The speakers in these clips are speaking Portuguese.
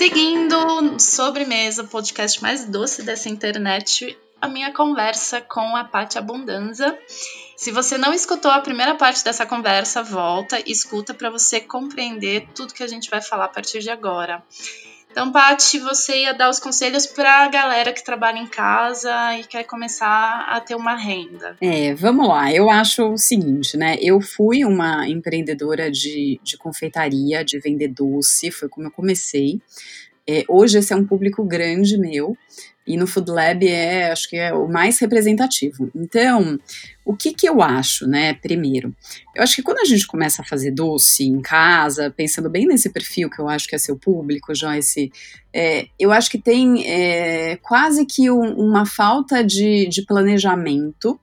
Seguindo Sobremesa, o podcast mais doce dessa internet, a minha conversa com a Paty Abundanza. Se você não escutou a primeira parte dessa conversa, volta e escuta para você compreender tudo que a gente vai falar a partir de agora. Então, Paty, você ia dar os conselhos para a galera que trabalha em casa e quer começar a ter uma renda. É, vamos lá. Eu acho o seguinte, né? Eu fui uma empreendedora de, de confeitaria, de vender doce, foi como eu comecei. É, hoje esse é um público grande meu e no Food Lab é, acho que é o mais representativo. Então, o que que eu acho, né? Primeiro, eu acho que quando a gente começa a fazer doce em casa, pensando bem nesse perfil que eu acho que é seu público, Joyce, é, eu acho que tem é, quase que um, uma falta de, de planejamento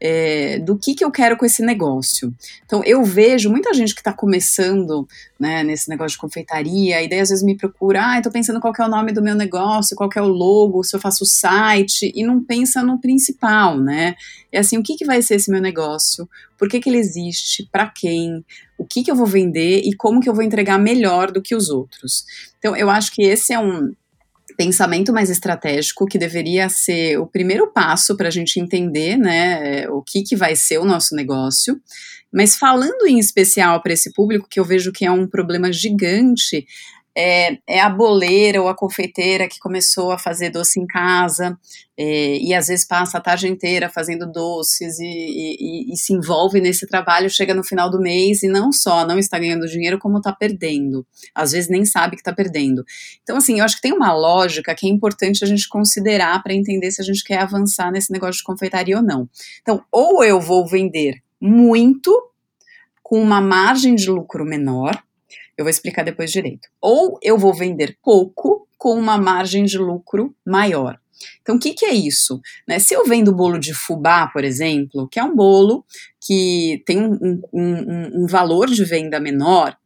é, do que, que eu quero com esse negócio. Então, eu vejo muita gente que está começando né, nesse negócio de confeitaria, e daí às vezes me procura, ah, estou pensando qual é o nome do meu negócio, qual é o logo, se eu faço o site, e não pensa no principal, né? É assim, o que, que vai ser esse meu negócio? Por que, que ele existe? Para quem? O que, que eu vou vender? E como que eu vou entregar melhor do que os outros? Então, eu acho que esse é um pensamento mais estratégico, que deveria ser o primeiro passo para a gente entender né, o que, que vai ser o nosso negócio. Mas falando em especial para esse público, que eu vejo que é um problema gigante, é, é, a boleira ou a confeiteira que começou a fazer doce em casa é, e às vezes passa a tarde inteira fazendo doces e, e, e, se envolve nesse trabalho, chega no final do mês e não só não está ganhando dinheiro, como está perdendo. Às vezes nem sabe que está perdendo. Então, assim, eu acho que tem uma lógica que é importante a gente considerar para entender se a gente quer avançar nesse negócio de confeitaria ou não. Então, ou eu vou vender muito com uma margem de lucro menor, eu vou explicar depois direito. Ou eu vou vender pouco com uma margem de lucro maior. Então, o que, que é isso? Né, se eu vendo bolo de fubá, por exemplo, que é um bolo que tem um, um, um, um valor de venda menor,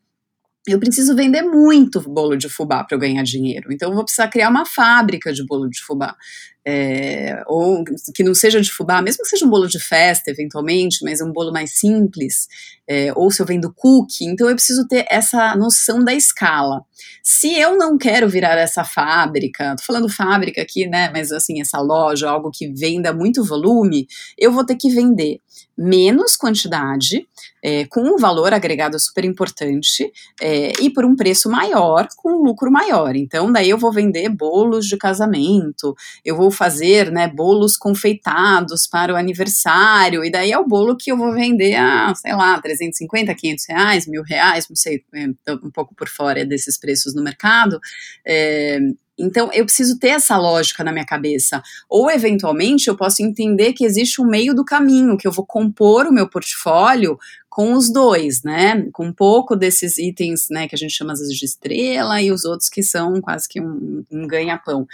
eu preciso vender muito bolo de fubá para eu ganhar dinheiro. Então, eu vou precisar criar uma fábrica de bolo de fubá. É, ou que não seja de fubá, mesmo que seja um bolo de festa, eventualmente, mas um bolo mais simples, é, ou se eu vendo cookie, então eu preciso ter essa noção da escala. Se eu não quero virar essa fábrica, tô falando fábrica aqui, né, mas assim, essa loja, algo que venda muito volume, eu vou ter que vender menos quantidade, é, com um valor agregado super importante, é, e por um preço maior, com um lucro maior. Então, daí eu vou vender bolos de casamento, eu vou fazer, né, bolos confeitados para o aniversário, e daí é o bolo que eu vou vender a, sei lá, 350, 500 reais, mil reais, não sei, é, um pouco por fora desses preços no mercado, é, então, eu preciso ter essa lógica na minha cabeça. Ou, eventualmente, eu posso entender que existe um meio do caminho, que eu vou compor o meu portfólio com os dois, né? Com um pouco desses itens, né, que a gente chama às vezes de estrela e os outros que são quase que um, um ganha-pão.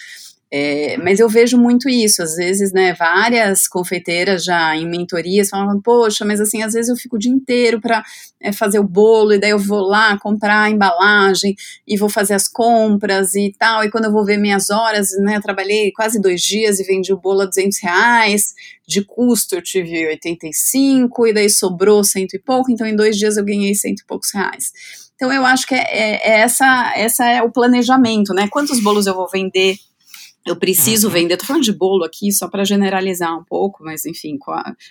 É, mas eu vejo muito isso, às vezes, né, várias confeiteiras já em mentorias falam, poxa, mas assim, às vezes eu fico o dia inteiro para é, fazer o bolo, e daí eu vou lá comprar a embalagem, e vou fazer as compras e tal, e quando eu vou ver minhas horas, né, eu trabalhei quase dois dias e vendi o bolo a 200 reais, de custo eu tive 85, e daí sobrou cento e pouco, então em dois dias eu ganhei cento e poucos reais. Então eu acho que é, é, é essa, essa é o planejamento, né, quantos bolos eu vou vender eu preciso vender, tô falando de bolo aqui só para generalizar um pouco, mas enfim,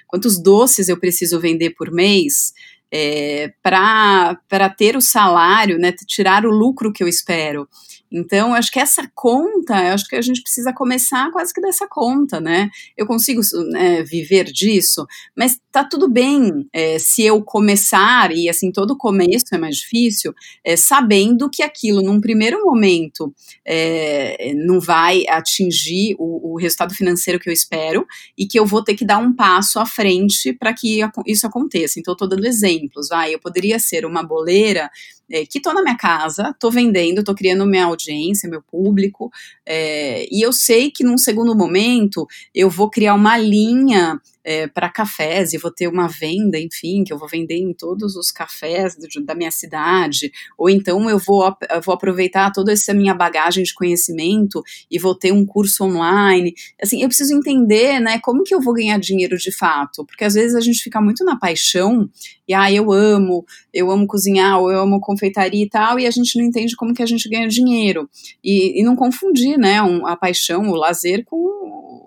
quantos doces eu preciso vender por mês é, para ter o salário, né, tirar o lucro que eu espero. Então, acho que essa conta, eu acho que a gente precisa começar quase que dessa conta, né? Eu consigo né, viver disso, mas tá tudo bem é, se eu começar, e assim, todo começo é mais difícil, é, sabendo que aquilo, num primeiro momento, é, não vai atingir o, o, resultado financeiro que eu espero e que eu vou ter que dar um passo à frente para que isso aconteça. Então, tô dando exemplos, vai, eu poderia ser uma boleira é, que estou na minha casa, estou vendendo, estou criando minha audiência, meu público, é, e eu sei que num segundo momento eu vou criar uma linha é, para cafés e vou ter uma venda, enfim, que eu vou vender em todos os cafés do, da minha cidade, ou então eu vou, eu vou aproveitar toda essa minha bagagem de conhecimento e vou ter um curso online. Assim, eu preciso entender, né, como que eu vou ganhar dinheiro de fato, porque às vezes a gente fica muito na paixão e ah, eu amo, eu amo cozinhar, ou eu amo confeitaria e tal, e a gente não entende como que a gente ganha dinheiro. E, e não confundir, né, um, a paixão, o lazer com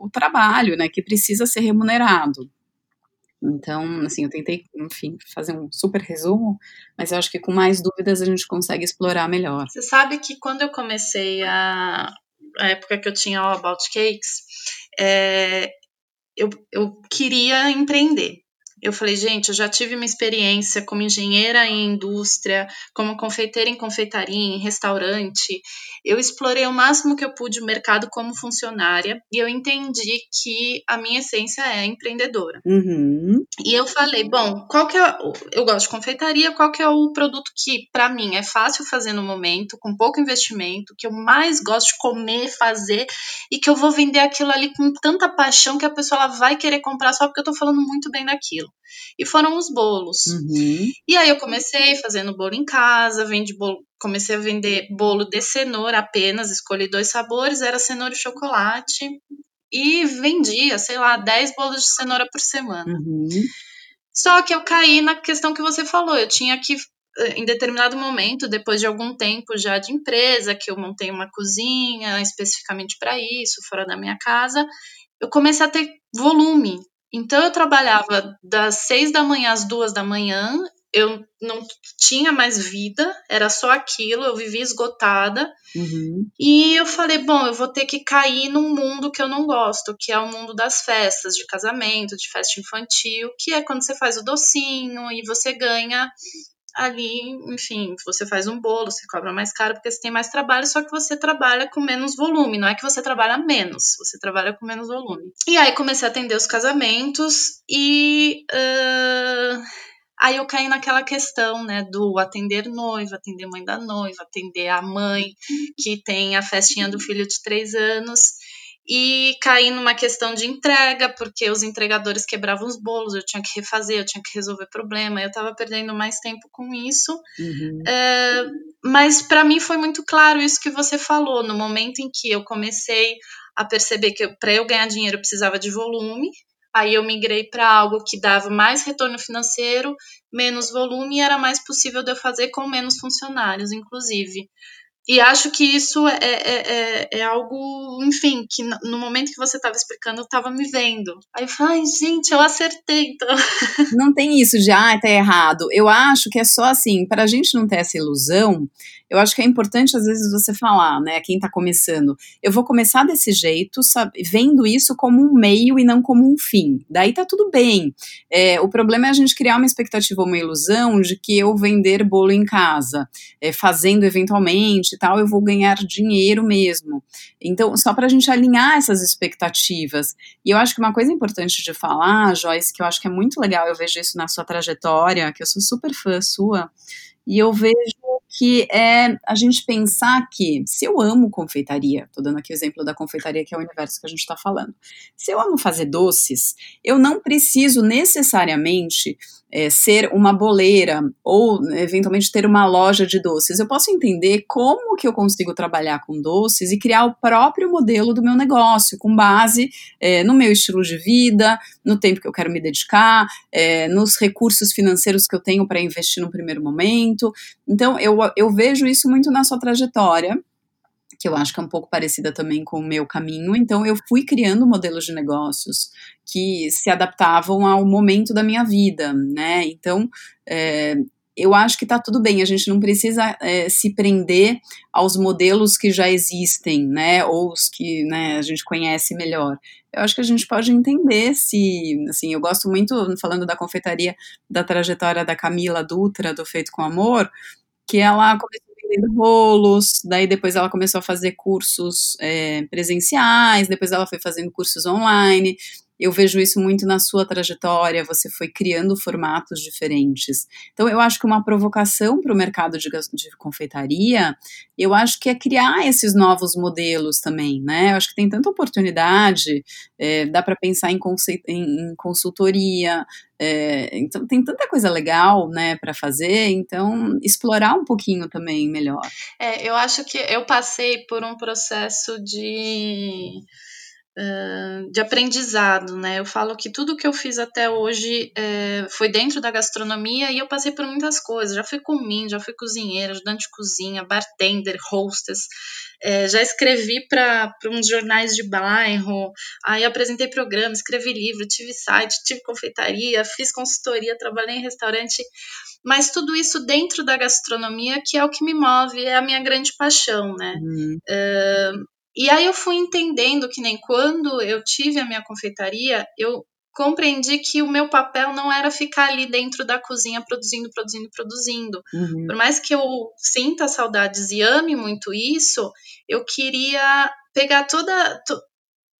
o trabalho, né, que precisa ser remunerado. Então, assim, eu tentei, enfim, fazer um super resumo, mas eu acho que com mais dúvidas a gente consegue explorar melhor. Você sabe que quando eu comecei a, a época que eu tinha o About Cakes, é, eu, eu queria empreender. Eu falei, gente, eu já tive uma experiência como engenheira em indústria, como confeiteira em confeitaria, em restaurante. Eu explorei o máximo que eu pude o mercado como funcionária e eu entendi que a minha essência é empreendedora. Uhum. E eu falei, bom, qual que é. Eu gosto de confeitaria, qual que é o produto que, para mim, é fácil fazer no momento, com pouco investimento, que eu mais gosto de comer, fazer e que eu vou vender aquilo ali com tanta paixão que a pessoa vai querer comprar só porque eu tô falando muito bem daquilo. E foram os bolos. Uhum. E aí eu comecei fazendo bolo em casa, vendi bolo, comecei a vender bolo de cenoura apenas, escolhi dois sabores, era cenoura e chocolate. E vendia, sei lá, 10 bolos de cenoura por semana. Uhum. Só que eu caí na questão que você falou, eu tinha que em determinado momento, depois de algum tempo já de empresa, que eu montei uma cozinha especificamente para isso, fora da minha casa, eu comecei a ter volume. Então eu trabalhava das seis da manhã às duas da manhã, eu não tinha mais vida, era só aquilo, eu vivia esgotada. Uhum. E eu falei, bom, eu vou ter que cair num mundo que eu não gosto, que é o mundo das festas, de casamento, de festa infantil, que é quando você faz o docinho e você ganha ali, enfim, você faz um bolo, você cobra mais caro porque você tem mais trabalho, só que você trabalha com menos volume, não é que você trabalha menos, você trabalha com menos volume. E aí comecei a atender os casamentos e uh, aí eu caí naquela questão, né, do atender noiva, atender mãe da noiva, atender a mãe que tem a festinha do filho de três anos e caí numa questão de entrega, porque os entregadores quebravam os bolos, eu tinha que refazer, eu tinha que resolver problema, eu estava perdendo mais tempo com isso. Uhum. É, mas para mim foi muito claro isso que você falou, no momento em que eu comecei a perceber que para eu ganhar dinheiro eu precisava de volume, aí eu migrei para algo que dava mais retorno financeiro, menos volume e era mais possível de eu fazer com menos funcionários, inclusive. E acho que isso é, é, é, é, algo, enfim, que no momento que você estava explicando, eu estava me vendo. Aí eu falei, ai, gente, eu acertei, então. Não tem isso de, ah, tá errado. Eu acho que é só assim, para a gente não ter essa ilusão, eu acho que é importante às vezes você falar, né, quem está começando, eu vou começar desse jeito, sabe, vendo isso como um meio e não como um fim. Daí tá tudo bem. É, o problema é a gente criar uma expectativa ou uma ilusão de que eu vender bolo em casa, é, fazendo eventualmente e tal, eu vou ganhar dinheiro mesmo. Então, só para a gente alinhar essas expectativas. E eu acho que uma coisa importante de falar, Joyce, que eu acho que é muito legal, eu vejo isso na sua trajetória, que eu sou super fã sua, e eu vejo que é a gente pensar que se eu amo confeitaria, estou dando aqui o exemplo da confeitaria que é o universo que a gente está falando, se eu amo fazer doces, eu não preciso necessariamente é, ser uma boleira ou eventualmente ter uma loja de doces. Eu posso entender como que eu consigo trabalhar com doces e criar o próprio modelo do meu negócio com base é, no meu estilo de vida, no tempo que eu quero me dedicar, é, nos recursos financeiros que eu tenho para investir no primeiro momento. Então eu, eu vejo isso muito na sua trajetória que eu acho que é um pouco parecida também com o meu caminho. Então, eu fui criando modelos de negócios que se adaptavam ao momento da minha vida, né? Então, é, eu acho que está tudo bem, a gente não precisa é, se prender aos modelos que já existem, né, ou os que né, a gente conhece melhor. Eu acho que a gente pode entender se, assim, eu gosto muito, falando da confeitaria, da trajetória da Camila Dutra, do Feito com Amor, que ela começou vendendo bolos, daí depois ela começou a fazer cursos é, presenciais, depois ela foi fazendo cursos online, eu vejo isso muito na sua trajetória, você foi criando formatos diferentes. Então, eu acho que uma provocação para o mercado de, de confeitaria, eu acho que é criar esses novos modelos também, né? Eu acho que tem tanta oportunidade, é, dá para pensar em, em, em consultoria, é, então tem tanta coisa legal, né, para fazer, então explorar um pouquinho também melhor. É, eu acho que eu passei por um processo de de aprendizado, né? Eu falo que tudo que eu fiz até hoje é, foi dentro da gastronomia e eu passei por muitas coisas. Já fui comin, já fui cozinheira, ajudante de cozinha, bartender, hostess. É, já escrevi para uns jornais de bairro, aí apresentei programa, escrevi livro, tive site, tive confeitaria, fiz consultoria, trabalhei em restaurante, mas tudo isso dentro da gastronomia, que é o que me move, é a minha grande paixão, né? Uhum. E aí eu fui entendendo que nem quando eu tive a minha confeitaria, eu compreendi que o meu papel não era ficar ali dentro da cozinha produzindo, produzindo, produzindo. Uhum. Por mais que eu sinta saudades e ame muito isso, eu queria pegar toda, to,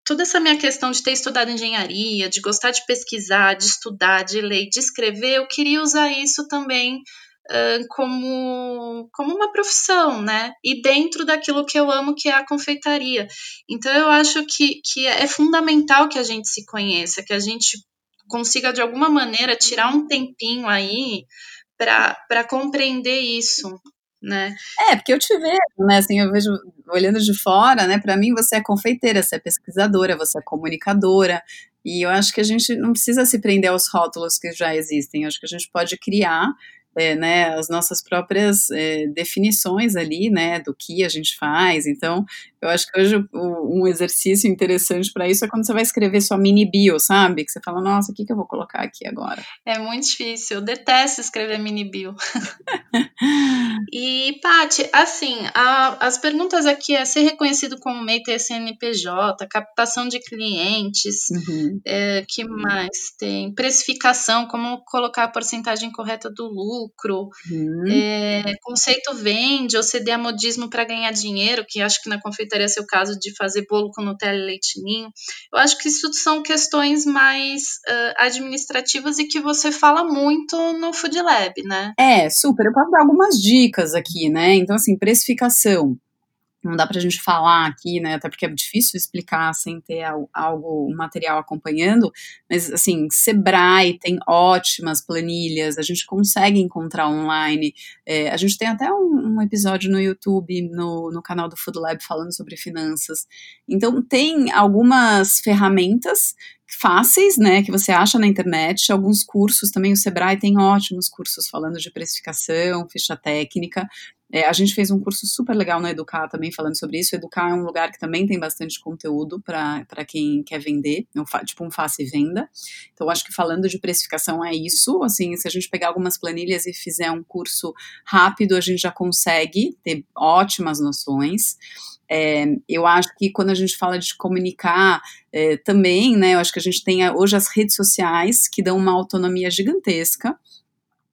toda essa minha questão de ter estudado engenharia, de gostar de pesquisar, de estudar, de ler, de escrever, eu queria usar isso também como, como uma profissão, né? E dentro daquilo que eu amo, que é a confeitaria. Então, eu acho que, que é fundamental que a gente se conheça, que a gente consiga, de alguma maneira, tirar um tempinho aí para compreender isso, né? É, porque eu te vejo, né? Assim, eu vejo olhando de fora, né? Para mim, você é confeiteira, você é pesquisadora, você é comunicadora. E eu acho que a gente não precisa se prender aos rótulos que já existem. Eu acho que a gente pode criar é, né, as nossas próprias é, definições ali, né, do que a gente faz. Então, eu acho que hoje um exercício interessante para isso é quando você vai escrever sua mini bio, sabe? Que você fala, nossa, o que, que eu vou colocar aqui agora? É muito difícil, eu detesto escrever mini bio. e, Paty, assim, a, as perguntas aqui é ser reconhecido como MEI CNPJ, captação de clientes, uhum. é, que mais tem? Precificação, como colocar a porcentagem correta do lucro, uhum. é, conceito vende ou ceder a modismo para ganhar dinheiro, que acho que na confeitaria teria seu caso de fazer bolo com Nutella e leitinho. Eu acho que isso são questões mais uh, administrativas e que você fala muito no Food Lab, né? É, super. Eu posso dar algumas dicas aqui, né? Então, assim, precificação não dá para a gente falar aqui, né? Até porque é difícil explicar sem ter algo, um material acompanhando, mas assim, Sebrae tem ótimas planilhas, a gente consegue encontrar online. É, a gente tem até um, um, episódio no YouTube, no, no canal do Food Lab, falando sobre finanças. Então, tem algumas ferramentas fáceis, né, que você acha na internet, alguns cursos também, o Sebrae tem ótimos cursos falando de precificação, ficha técnica, é, a gente fez um curso super legal no Educar também falando sobre isso. Educar é um lugar que também tem bastante conteúdo para quem quer vender, é tipo um face venda. Então, acho que falando de precificação é isso. Assim, se a gente pegar algumas planilhas e fizer um curso rápido, a gente já consegue ter ótimas noções. É, eu acho que quando a gente fala de comunicar é, também, né, eu acho que a gente tem hoje as redes sociais que dão uma autonomia gigantesca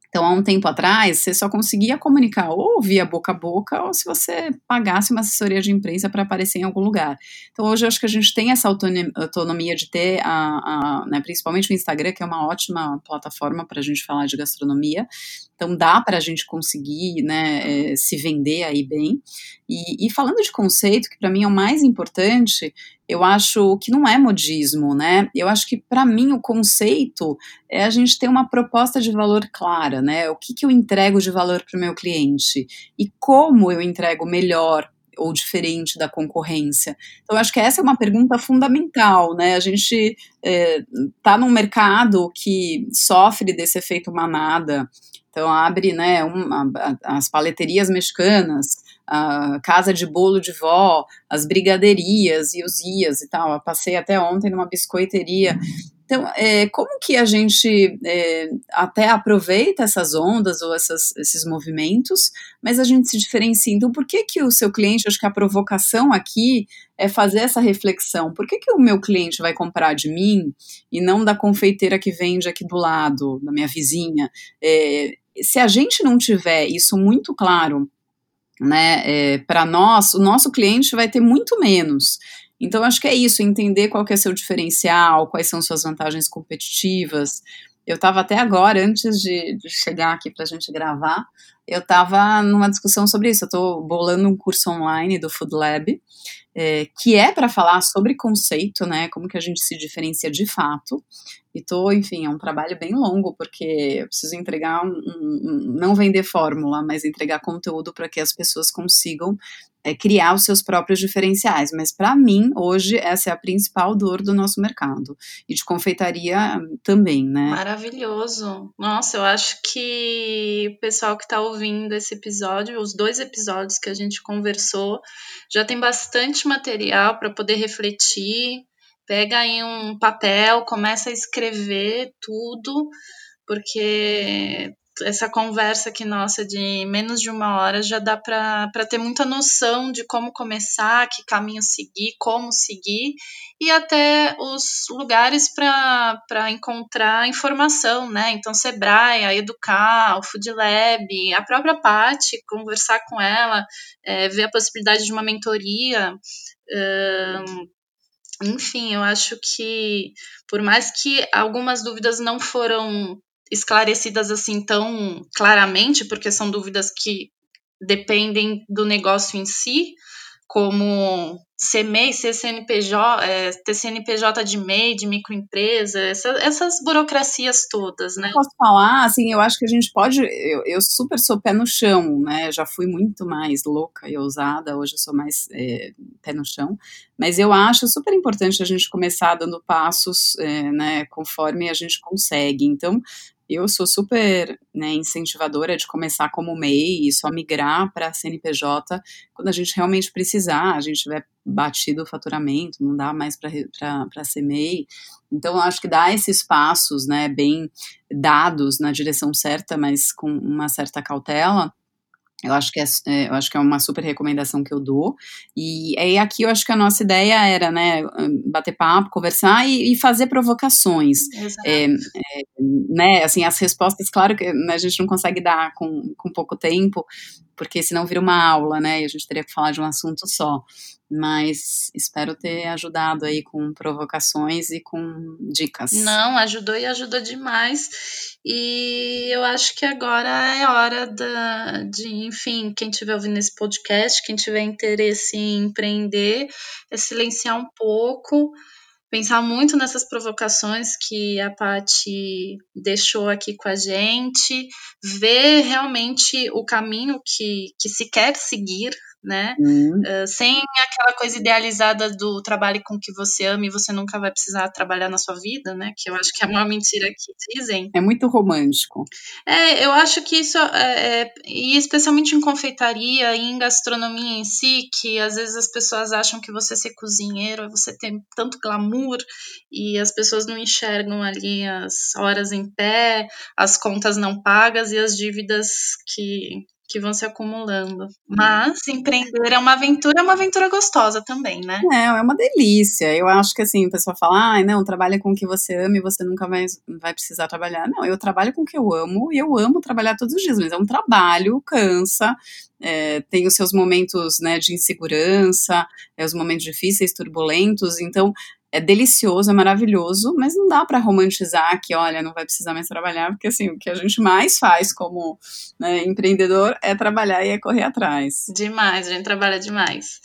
então, há um tempo atrás, você só conseguia comunicar ou via boca a boca ou se você pagasse uma assessoria de imprensa para aparecer em algum lugar. Então, hoje eu acho que a gente tem essa autonomia de ter, a, a né, principalmente o Instagram, que é uma ótima plataforma para a gente falar de gastronomia. Então, dá para a gente conseguir né, é, se vender aí bem. E, e falando de conceito, que para mim é o mais importante, eu acho que não é modismo, né? Eu acho que para mim o conceito é a gente ter uma proposta de valor clara, né? O que, que eu entrego de valor para o meu cliente e como eu entrego melhor ou diferente da concorrência? Então, acho que essa é uma pergunta fundamental, né? A gente está é, num mercado que sofre desse efeito manada, então abre né, uma, as paleterias mexicanas, a casa de bolo de vó, as brigaderias e os ias e tal. Eu passei até ontem numa biscoiteria. Então, é, como que a gente é, até aproveita essas ondas ou essas, esses movimentos, mas a gente se diferencia? Então, por que que o seu cliente, acho que a provocação aqui é fazer essa reflexão. Por que que o meu cliente vai comprar de mim e não da confeiteira que vende aqui do lado, da minha vizinha? É, se a gente não tiver isso muito claro né, é, para nós, o nosso cliente vai ter muito menos. Então, acho que é isso, entender qual que é seu diferencial, quais são suas vantagens competitivas. Eu estava até agora, antes de, de chegar aqui para a gente gravar, eu estava numa discussão sobre isso. Eu estou bolando um curso online do Food Lab, é, que é para falar sobre conceito, né? Como que a gente se diferencia de fato. E tô, enfim, é um trabalho bem longo, porque eu preciso entregar um, um não vender fórmula, mas entregar conteúdo para que as pessoas consigam é, criar os seus próprios diferenciais. Mas para mim, hoje, essa é a principal dor do nosso mercado. E de confeitaria também, né? Maravilhoso. Nossa, eu acho que o pessoal que está ouvindo esse episódio, os dois episódios que a gente conversou, já tem bastante material para poder refletir. Pega aí um papel, começa a escrever tudo, porque essa conversa aqui nossa de menos de uma hora já dá para ter muita noção de como começar, que caminho seguir, como seguir e até os lugares para encontrar informação, né? Então, Sebrae, a Educar, o Food Lab, a própria Paty, conversar com ela, é, ver a possibilidade de uma mentoria. enfim, eu acho que por mais que algumas dúvidas não foram esclarecidas assim tão claramente, porque são dúvidas que dependem do negócio em si, como ser MEI, ser CNPJ, é, ter CNPJ de MEI, de microempresa, essa, essas burocracias todas, né? Posso falar, assim, eu acho que a gente pode, eu, eu super sou pé no chão, né, já fui muito mais louca e ousada, hoje eu sou mais é, pé no chão, mas eu acho super importante a gente começar dando passos, é, né, conforme a gente consegue, então eu sou super né, incentivadora de começar como MEI e só migrar para CNPJ quando a gente realmente precisar, a gente tiver batido o faturamento, não dá mais para ser MEI. Então, acho que dá esses passos né, bem dados na direção certa, mas com uma certa cautela, eu acho, que é, é, eu acho que é uma super recomendação que eu dou. E aí aqui eu acho que a nossa ideia era, né, bater papo, conversar e, e fazer provocações. É, é, né, assim, as respostas, claro que né, a gente não consegue dar com, com pouco tempo, porque senão vira uma aula, né, e a gente teria que falar de um assunto só mas espero ter ajudado aí com provocações e com dicas. Não, ajudou e ajudou demais. E eu acho que agora é hora da, de, enfim, quem estiver ouvindo esse podcast, quem tiver interesse em empreender, é silenciar um pouco, pensar muito nessas provocações que a Paty deixou aqui com a gente, ver realmente o caminho que, que se quer seguir né? Uhum. Uh, sem aquela coisa idealizada do trabalho com que você ama e você nunca vai precisar trabalhar na sua vida, né? Que eu acho que é uma mentira que dizem. É muito romântico. É, eu acho que isso é, é, e especialmente em confeitaria e em gastronomia em si, que às vezes as pessoas acham que você ser cozinheiro é você ter tanto glamour e as pessoas não enxergam ali as horas em pé, as contas não pagas e as dívidas que que vão se acumulando. Mas empreender é uma aventura, é uma aventura gostosa também, né? É, é uma delícia. Eu acho que assim, a pessoa fala, ah, não, trabalha com o que você ama e você nunca vai, vai precisar trabalhar. Não, eu trabalho com o que eu amo e eu amo trabalhar todos os dias, mas é um trabalho, cansa, é, tem os seus momentos né, de insegurança, é, os momentos difíceis, turbulentos, então é delicioso, é maravilhoso, mas não dá para romantizar que, olha, não vai precisar mais trabalhar, porque assim, o que a gente mais faz como né, empreendedor é trabalhar e é correr atrás. Demais, a gente trabalha demais.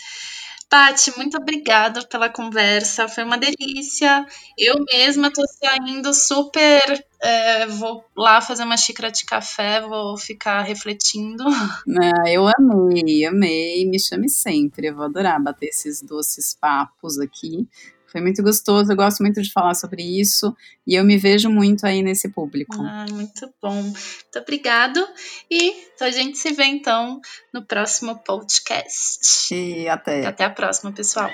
Pati, muito obrigada pela conversa, foi uma delícia. Eu mesma tô saindo super. É, vou lá fazer uma xícara de café, vou ficar refletindo. Ah, eu amei, amei. Me chame sempre. Eu vou adorar bater esses doces papos aqui. Foi muito gostoso, eu gosto muito de falar sobre isso e eu me vejo muito aí nesse público. Ah, muito bom. Muito obrigado. E a gente se vê então no próximo podcast. E até. Até a próxima, pessoal.